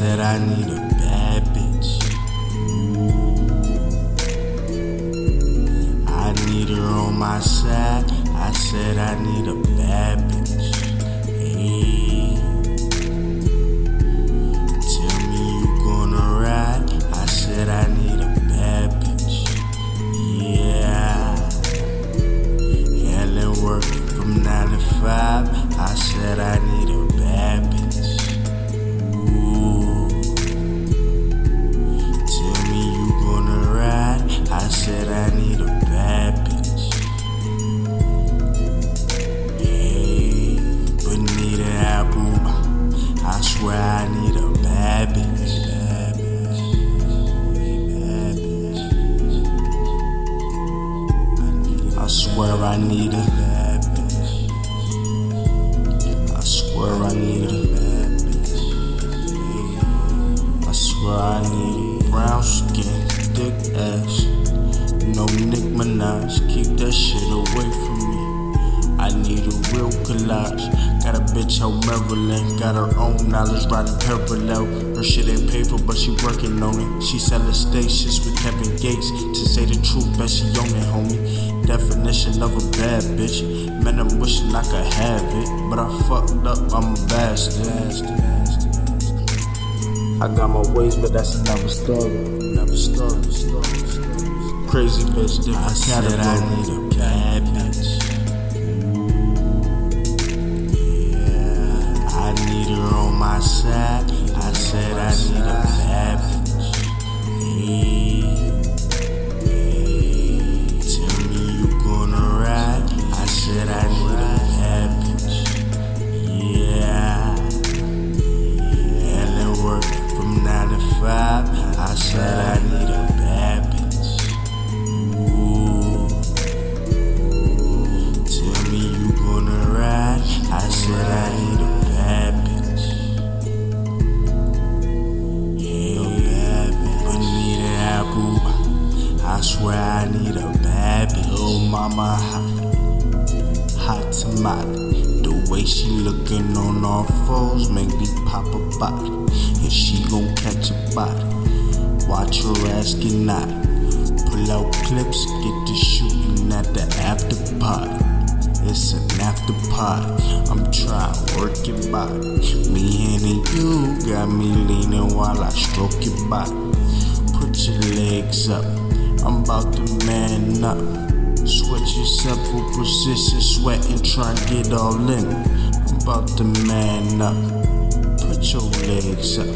I need a bad bitch. I need her on my side. I said I need a bad I need a bad bitch. I swear I need a bad bitch. I swear I need a brown skin, thick ass. No Nicki Minaj, keep that shit away from me. I need a real collage. Got a bitch out Maryland, got her own knowledge riding parallel. Her shit ain't paper, but she working on it. She selling stations with Kevin Gates. To say the truth, bet she own it, homie. Definition of a bad bitch. Man, I'm wishing I could have it, but I fucked up. I'm a bastard. I got my ways, but that's another story. Another story. story, story. Crazy bitch, different I said I need a bad bitch. Hot tamale. The way she looking on all fours make me pop a body. And she gon' catch a body. Watch her ass get naughty. Pull out clips, get to shooting at the after party. It's an after party. I'm trying work your body. Me and you got me leaning while I stroke your body. Put your legs up. I'm about to man up. Switch your simple position, sweating, try to get all in. I'm about to man up. Put your legs up.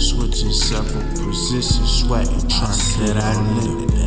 Switching several positions, sweating, trying to get I need